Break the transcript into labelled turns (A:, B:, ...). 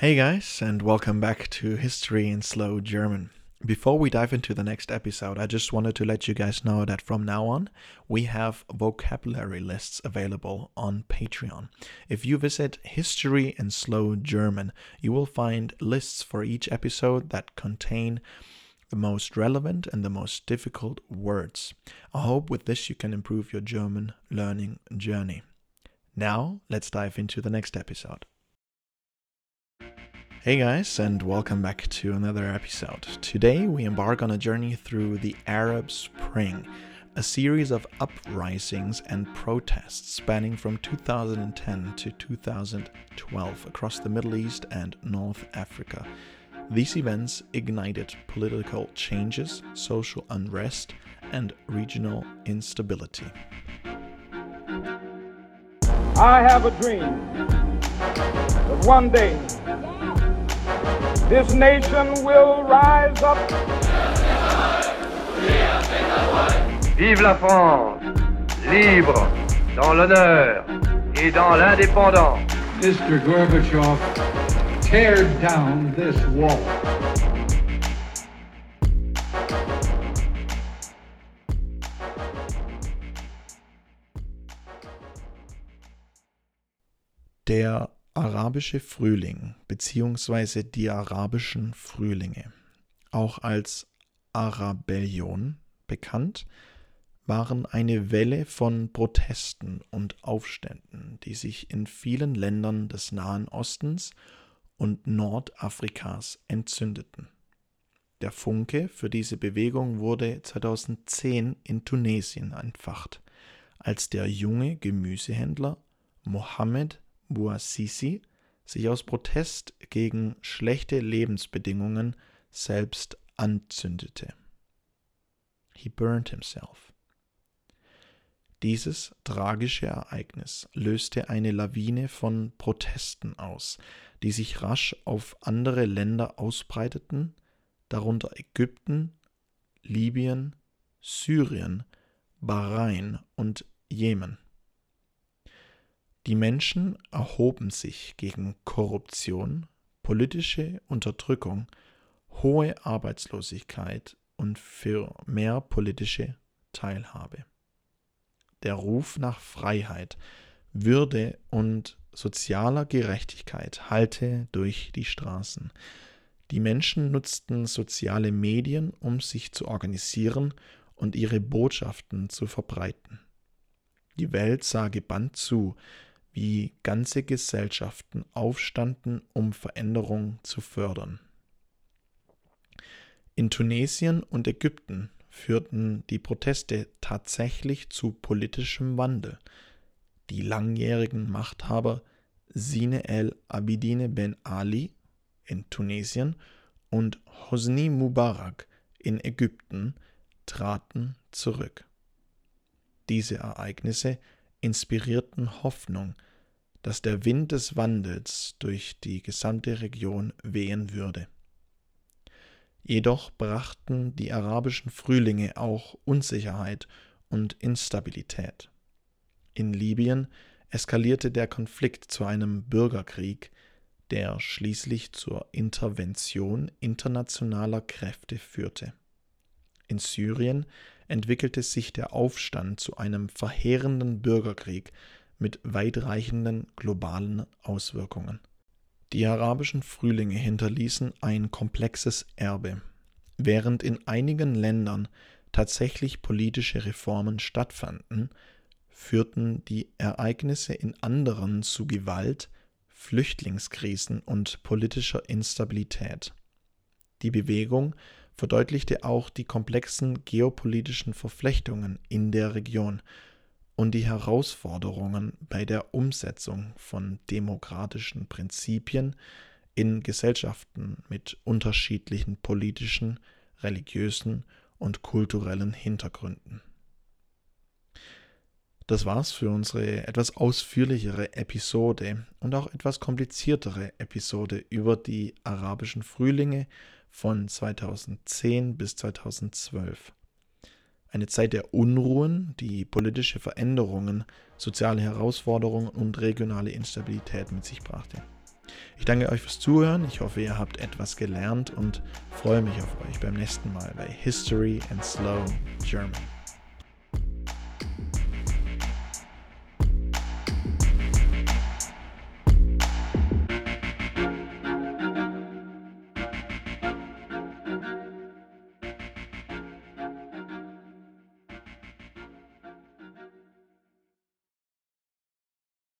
A: Hey guys, and welcome back to History in Slow German. Before we dive into the next episode, I just wanted to let you guys know that from now on, we have vocabulary lists available on Patreon. If you visit History in Slow German, you will find lists for each episode that contain the most relevant and the most difficult words. I hope with this you can improve your German learning journey. Now, let's dive into the next episode. Hey guys, and welcome back to another episode. Today we embark on a journey through the Arab Spring, a series of uprisings and protests spanning from 2010 to 2012 across the Middle East and North Africa. These events ignited political changes, social unrest, and regional instability.
B: I have a dream that one day this nation will rise up.
C: Vive la France, libre, dans l'honneur et dans l'indépendance.
D: Mr. Gorbachev, tear down this wall.
A: Der arabische Frühling bzw. die arabischen Frühlinge, auch als Arabellion bekannt, waren eine Welle von Protesten und Aufständen, die sich in vielen Ländern des Nahen Ostens und Nordafrikas entzündeten. Der Funke für diese Bewegung wurde 2010 in Tunesien entfacht, als der junge Gemüsehändler Mohammed Bouazizi sich aus Protest gegen schlechte Lebensbedingungen selbst anzündete. He burned himself. Dieses tragische Ereignis löste eine Lawine von Protesten aus, die sich rasch auf andere Länder ausbreiteten, darunter Ägypten, Libyen, Syrien, Bahrain und Jemen. Die Menschen erhoben sich gegen Korruption, politische Unterdrückung, hohe Arbeitslosigkeit und für mehr politische Teilhabe. Der Ruf nach Freiheit, Würde und sozialer Gerechtigkeit hallte durch die Straßen. Die Menschen nutzten soziale Medien, um sich zu organisieren und ihre Botschaften zu verbreiten. Die Welt sah gebannt zu, wie ganze Gesellschaften aufstanden, um Veränderung zu fördern. In Tunesien und Ägypten führten die Proteste tatsächlich zu politischem Wandel. Die langjährigen Machthaber Sine el Abidine Ben Ali in Tunesien und Hosni Mubarak in Ägypten traten zurück. Diese Ereignisse inspirierten Hoffnung, dass der Wind des Wandels durch die gesamte Region wehen würde. Jedoch brachten die arabischen Frühlinge auch Unsicherheit und Instabilität. In Libyen eskalierte der Konflikt zu einem Bürgerkrieg, der schließlich zur Intervention internationaler Kräfte führte. In Syrien entwickelte sich der Aufstand zu einem verheerenden Bürgerkrieg mit weitreichenden globalen Auswirkungen. Die arabischen Frühlinge hinterließen ein komplexes Erbe. Während in einigen Ländern tatsächlich politische Reformen stattfanden, führten die Ereignisse in anderen zu Gewalt, Flüchtlingskrisen und politischer Instabilität. Die Bewegung verdeutlichte auch die komplexen geopolitischen Verflechtungen in der Region und die Herausforderungen bei der Umsetzung von demokratischen Prinzipien in Gesellschaften mit unterschiedlichen politischen, religiösen und kulturellen Hintergründen. Das war's für unsere etwas ausführlichere Episode und auch etwas kompliziertere Episode über die arabischen Frühlinge von 2010 bis 2012. Eine Zeit der Unruhen, die politische Veränderungen, soziale Herausforderungen und regionale Instabilität mit sich brachte. Ich danke euch fürs Zuhören. Ich hoffe, ihr habt etwas gelernt und freue mich auf euch beim nächsten Mal bei History and Slow German.